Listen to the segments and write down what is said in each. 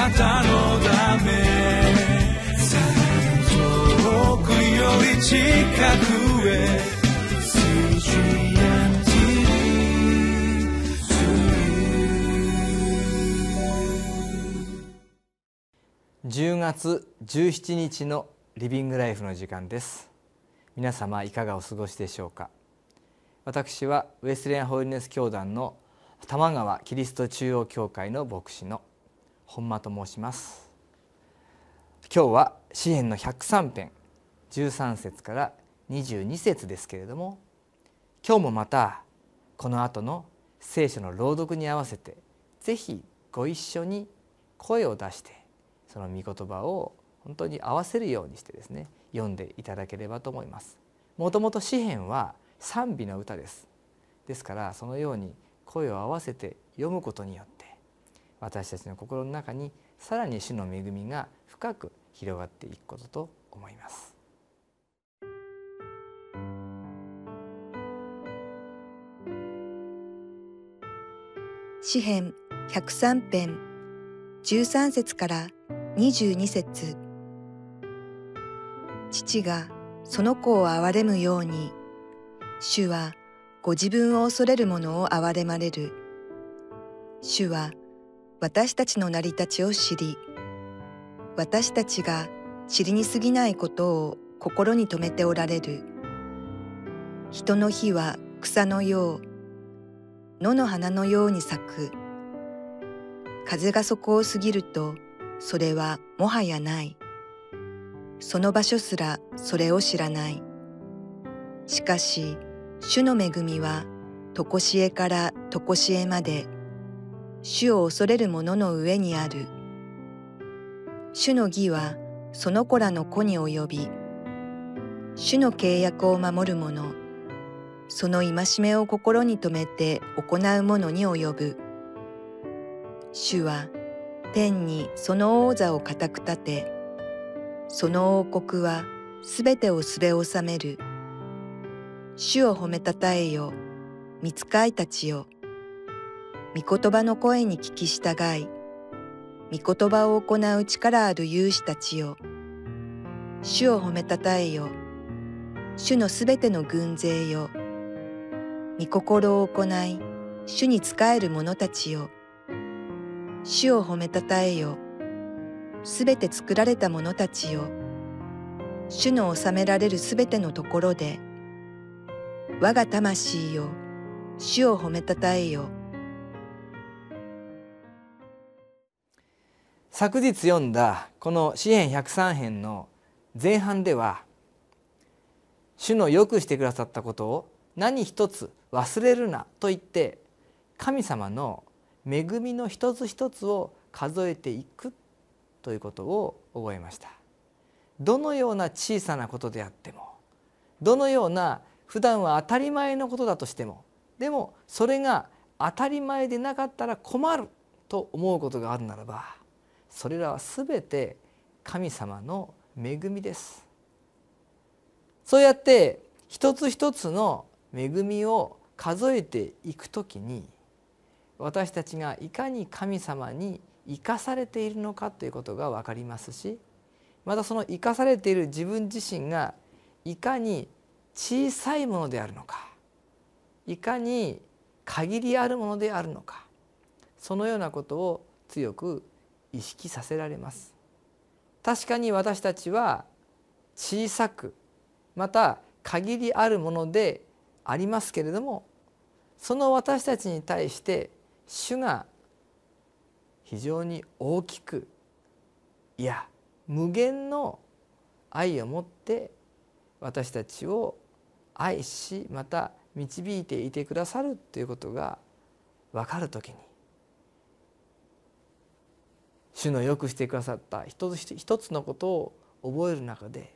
なたのため。遠くより近くへ。10月17日のリビングライフの時間です。皆様いかがお過ごしでしょうか。私はウェスレンホーリネス教団の玉川キリスト中央教会の牧師の本間と申します今日は詩篇の103編13節から22節ですけれども今日もまたこの後の聖書の朗読に合わせてぜひご一緒に声を出してその御言葉を本当に合わせるようにしてですね読んでいただければと思います。もともと詩篇は賛美の歌です。ですからそのように声を合わせて読むことによって私たちの心の中にさらに主の恵みが深く広がっていくことと思います。詩編103編13節から22節父がその子を憐れむように主はご自分を恐れる者を憐れまれる主は私たちの成り立ちを知り私たちが知りに過ぎないことを心に留めておられる人の日は草のよう野の花のように咲く風がそこを過ぎるとそれはもはやない。その場所すらそれを知らない。しかし、主の恵みは、とこしえからとこしえまで、主を恐れる者の上にある。主の義は、その子らの子に及び、主の契約を守る者、その戒めを心に留めて行う者に及ぶ。主は、天にその王座を固く立て、その王国はすべてをすべ収める。主を褒めたたえよ、見つかいたちよ。御言葉の声に聞き従い、御言葉を行う力ある勇士たちよ。主を褒めたたえよ、主のすべての軍勢よ。御心を行い、主に仕える者たちよ。主を褒めたたえよ。すべて作られた者たちよ。主の治められるすべてのところで、我が魂よ、主を褒めたたえよ。昨日読んだこの詩篇103編の前半では主のよくしてくださったことを何一つ忘れるなと言って神様の恵みの一つ一つを数えていくということを覚えました。どのような小さなことであってもどのような普段は当たり前のことだとしてもでもそれが当たり前でなかったら困ると思うことがあるならばそれらは全て神様の恵みです。そうやって一つ一つの恵みを数えていくときに私たちがいかに神様に生かされているのかということが分かりますしまたその生かされている自分自身がいかに小さいものであるのかいかに限りあるものであるのかそのようなことを強く意識させられます。確かに私たちは小さくまた限りあるものでありますけれどもその私たちに対して主が非常に大きくいや無限の愛を持って私たちを愛しまた導いていてくださるということが分かる時に主のよくしてくださった一つ一つのことを覚える中で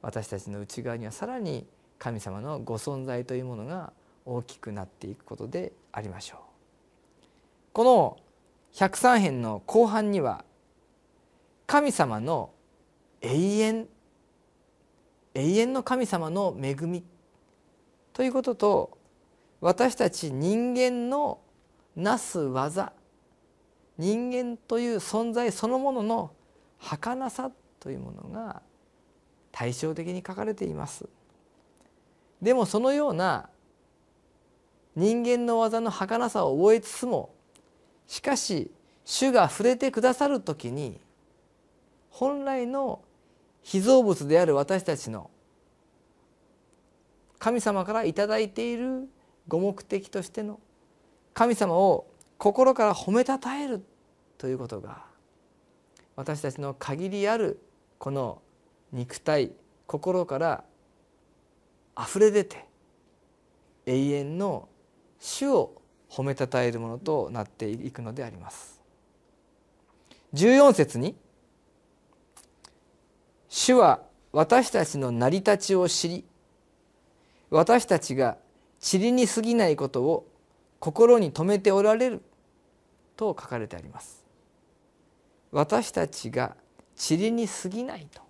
私たちの内側にはさらに神様のご存在というものが大きくなっていくことでありましょう。この103編の後半には神様の永遠永遠の神様の恵みということと私たち人間のなす技人間という存在そのものの儚さというものが対照的に書かれています。でもそのような人間の技の儚さを覚えつつもしかし主が触れてくださる時に本来の被造物である私たちの神様から頂いているご目的としての神様を心から褒めたたえるということが私たちの限りあるこの肉体心から溢れ出て永遠の主を褒めたたえるものとなっていくのであります。14節に「主は私たちの成り立ちを知り私たちが塵に過ぎないことを心に留めておられる」と書かれてあります。私たちが塵に過ぎないと。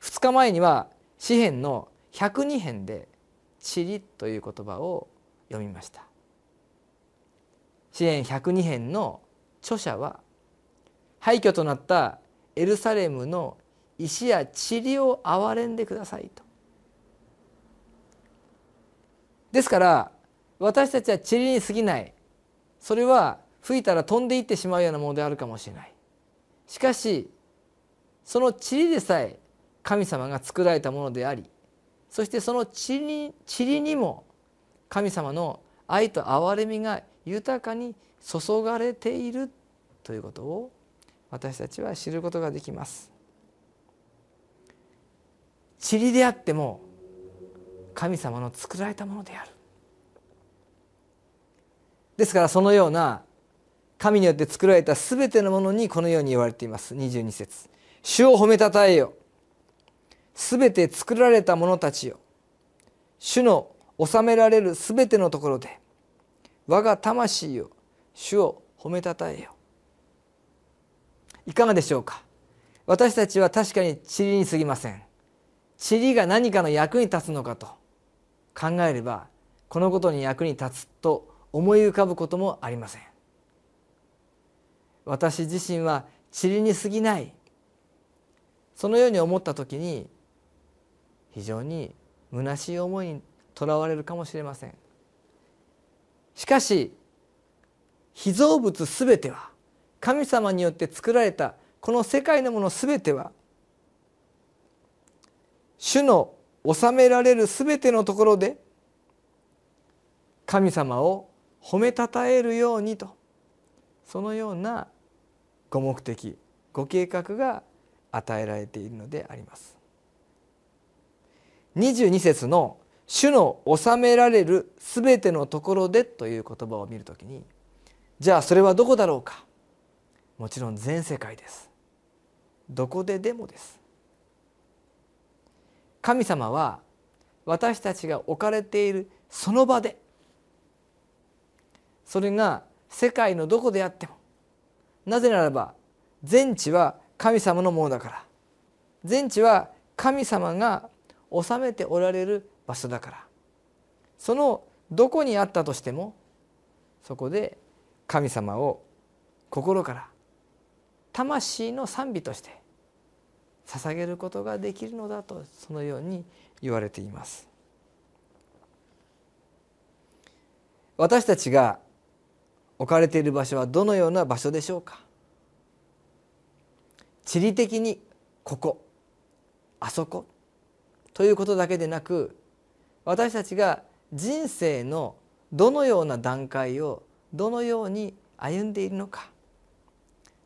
2日前には詩編の102編で「塵」という言葉を読みました。詩編102編の著者は廃墟となったエルサレムの石や塵を憐れんでくださいと。ですから私たちは塵に過ぎない。それは吹いたら飛んでいってしまうようなものであるかもしれないしかしその塵でさえ神様が作られたものでありそしてその塵塵にも神様の愛と憐れみが豊かに注がれているということを私たちは知ることができます。塵であっても神様の作られたものである。ですからそのような神によって作られた全てのものにこのように言われています。22節。主を褒めたたえよ。全て作られた者たちよ。主の治められる全てのところで。我が魂よ。主を褒めたたえよ。いかがでしょうか。私たちは確かに塵に過ぎません。塵が何かの役に立つのかと考えればこのことに役に立つと思い浮かぶこともありません。私自身は塵に過ぎない。そのように思った時に非常に虚しい思いにとらわれるかもしれません。しかし被造物すべては神様によって作られたこの世界のものすべては主の治められるすべてのところで神様を褒めたたえるようにと。そのようなご目的ご計画が与えられているのであります。22節の「主の治められるすべてのところで」という言葉を見るときにじゃあそれはどこだろうか。もちろん全世界です。どこででもです。神様は私たちが置かれているその場でそれが世界のどこであってもなぜならば全地は神様のものだから。全地は神様が治めておられる場所だから。そのどこにあったとしてもそこで神様を心から魂の賛美として捧げることができるのだとそのように言われています。私たちが置かれている場所はどのような場所でしょうか？地理的にここあそこということだけでなく私たちが人生のどのような段階をどのように歩んでいるのか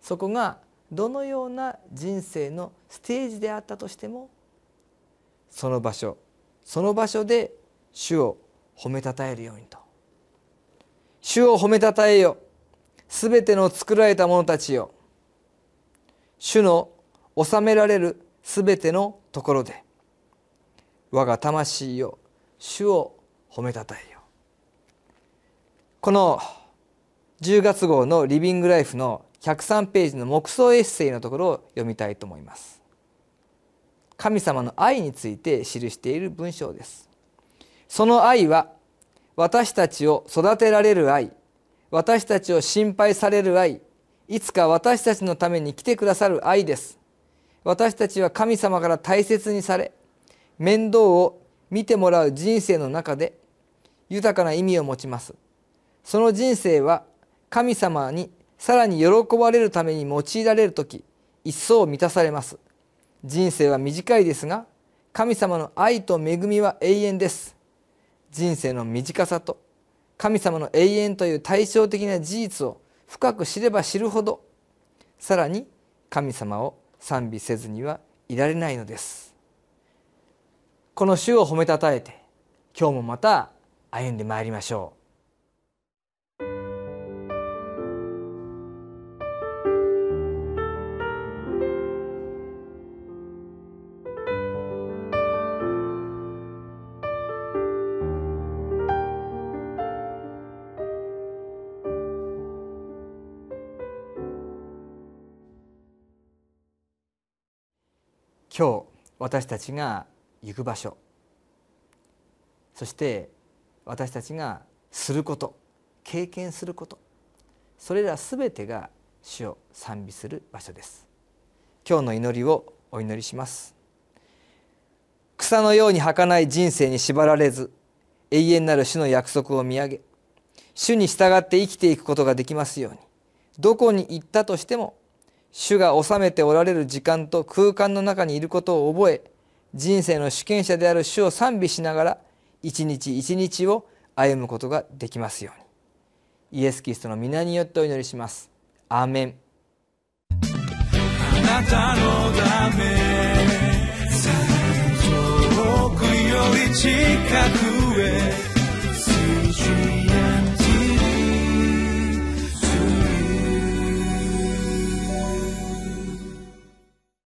そこがどのような人生のステージであったとしてもその場所その場所で主を褒めたたえるようにと「主を褒めたたえよ。すべての作られた者たちよ。主の治められるすべてのところで。我が魂よ主を褒めたたえよ。この10月号のリビングライフの103ページの黙想エッセイのところを読みたいと思います。神様の愛について記している文章です。その愛は私たちを育てられる愛私たちを心配される愛いつか私たちのために来てくださる愛です。私たちは神様から大切にされ面倒を見てもらう人生の中で豊かな意味を持ちます。その人生は神様にさらに喜ばれるために用いられる時一層満たされます。人生は短いですが神様の愛と恵みは永遠です。人生の短さと神様の永遠という対照的な事実を深く知れば知るほどさらに神様を賛美せずにはいられないのです。この主を褒めたたえて今日もまた歩んでまいりましょう。今日私たちが行く場所。そして私たちがすること。経験すること。それらすべてが主を賛美する場所です。今日の祈りをお祈りします。草のように儚い人生に縛られず永遠なる主の約束を見上げ主に従って生きていくことができますように。どこに行ったとしても主が治めておられる時間と空間の中にいることを覚え人生の主権者である主を賛美しながら一日一日を歩むことができますように。イエス・キリストの皆によってお祈りします。アーメン。あなたのため遠くより近くへ。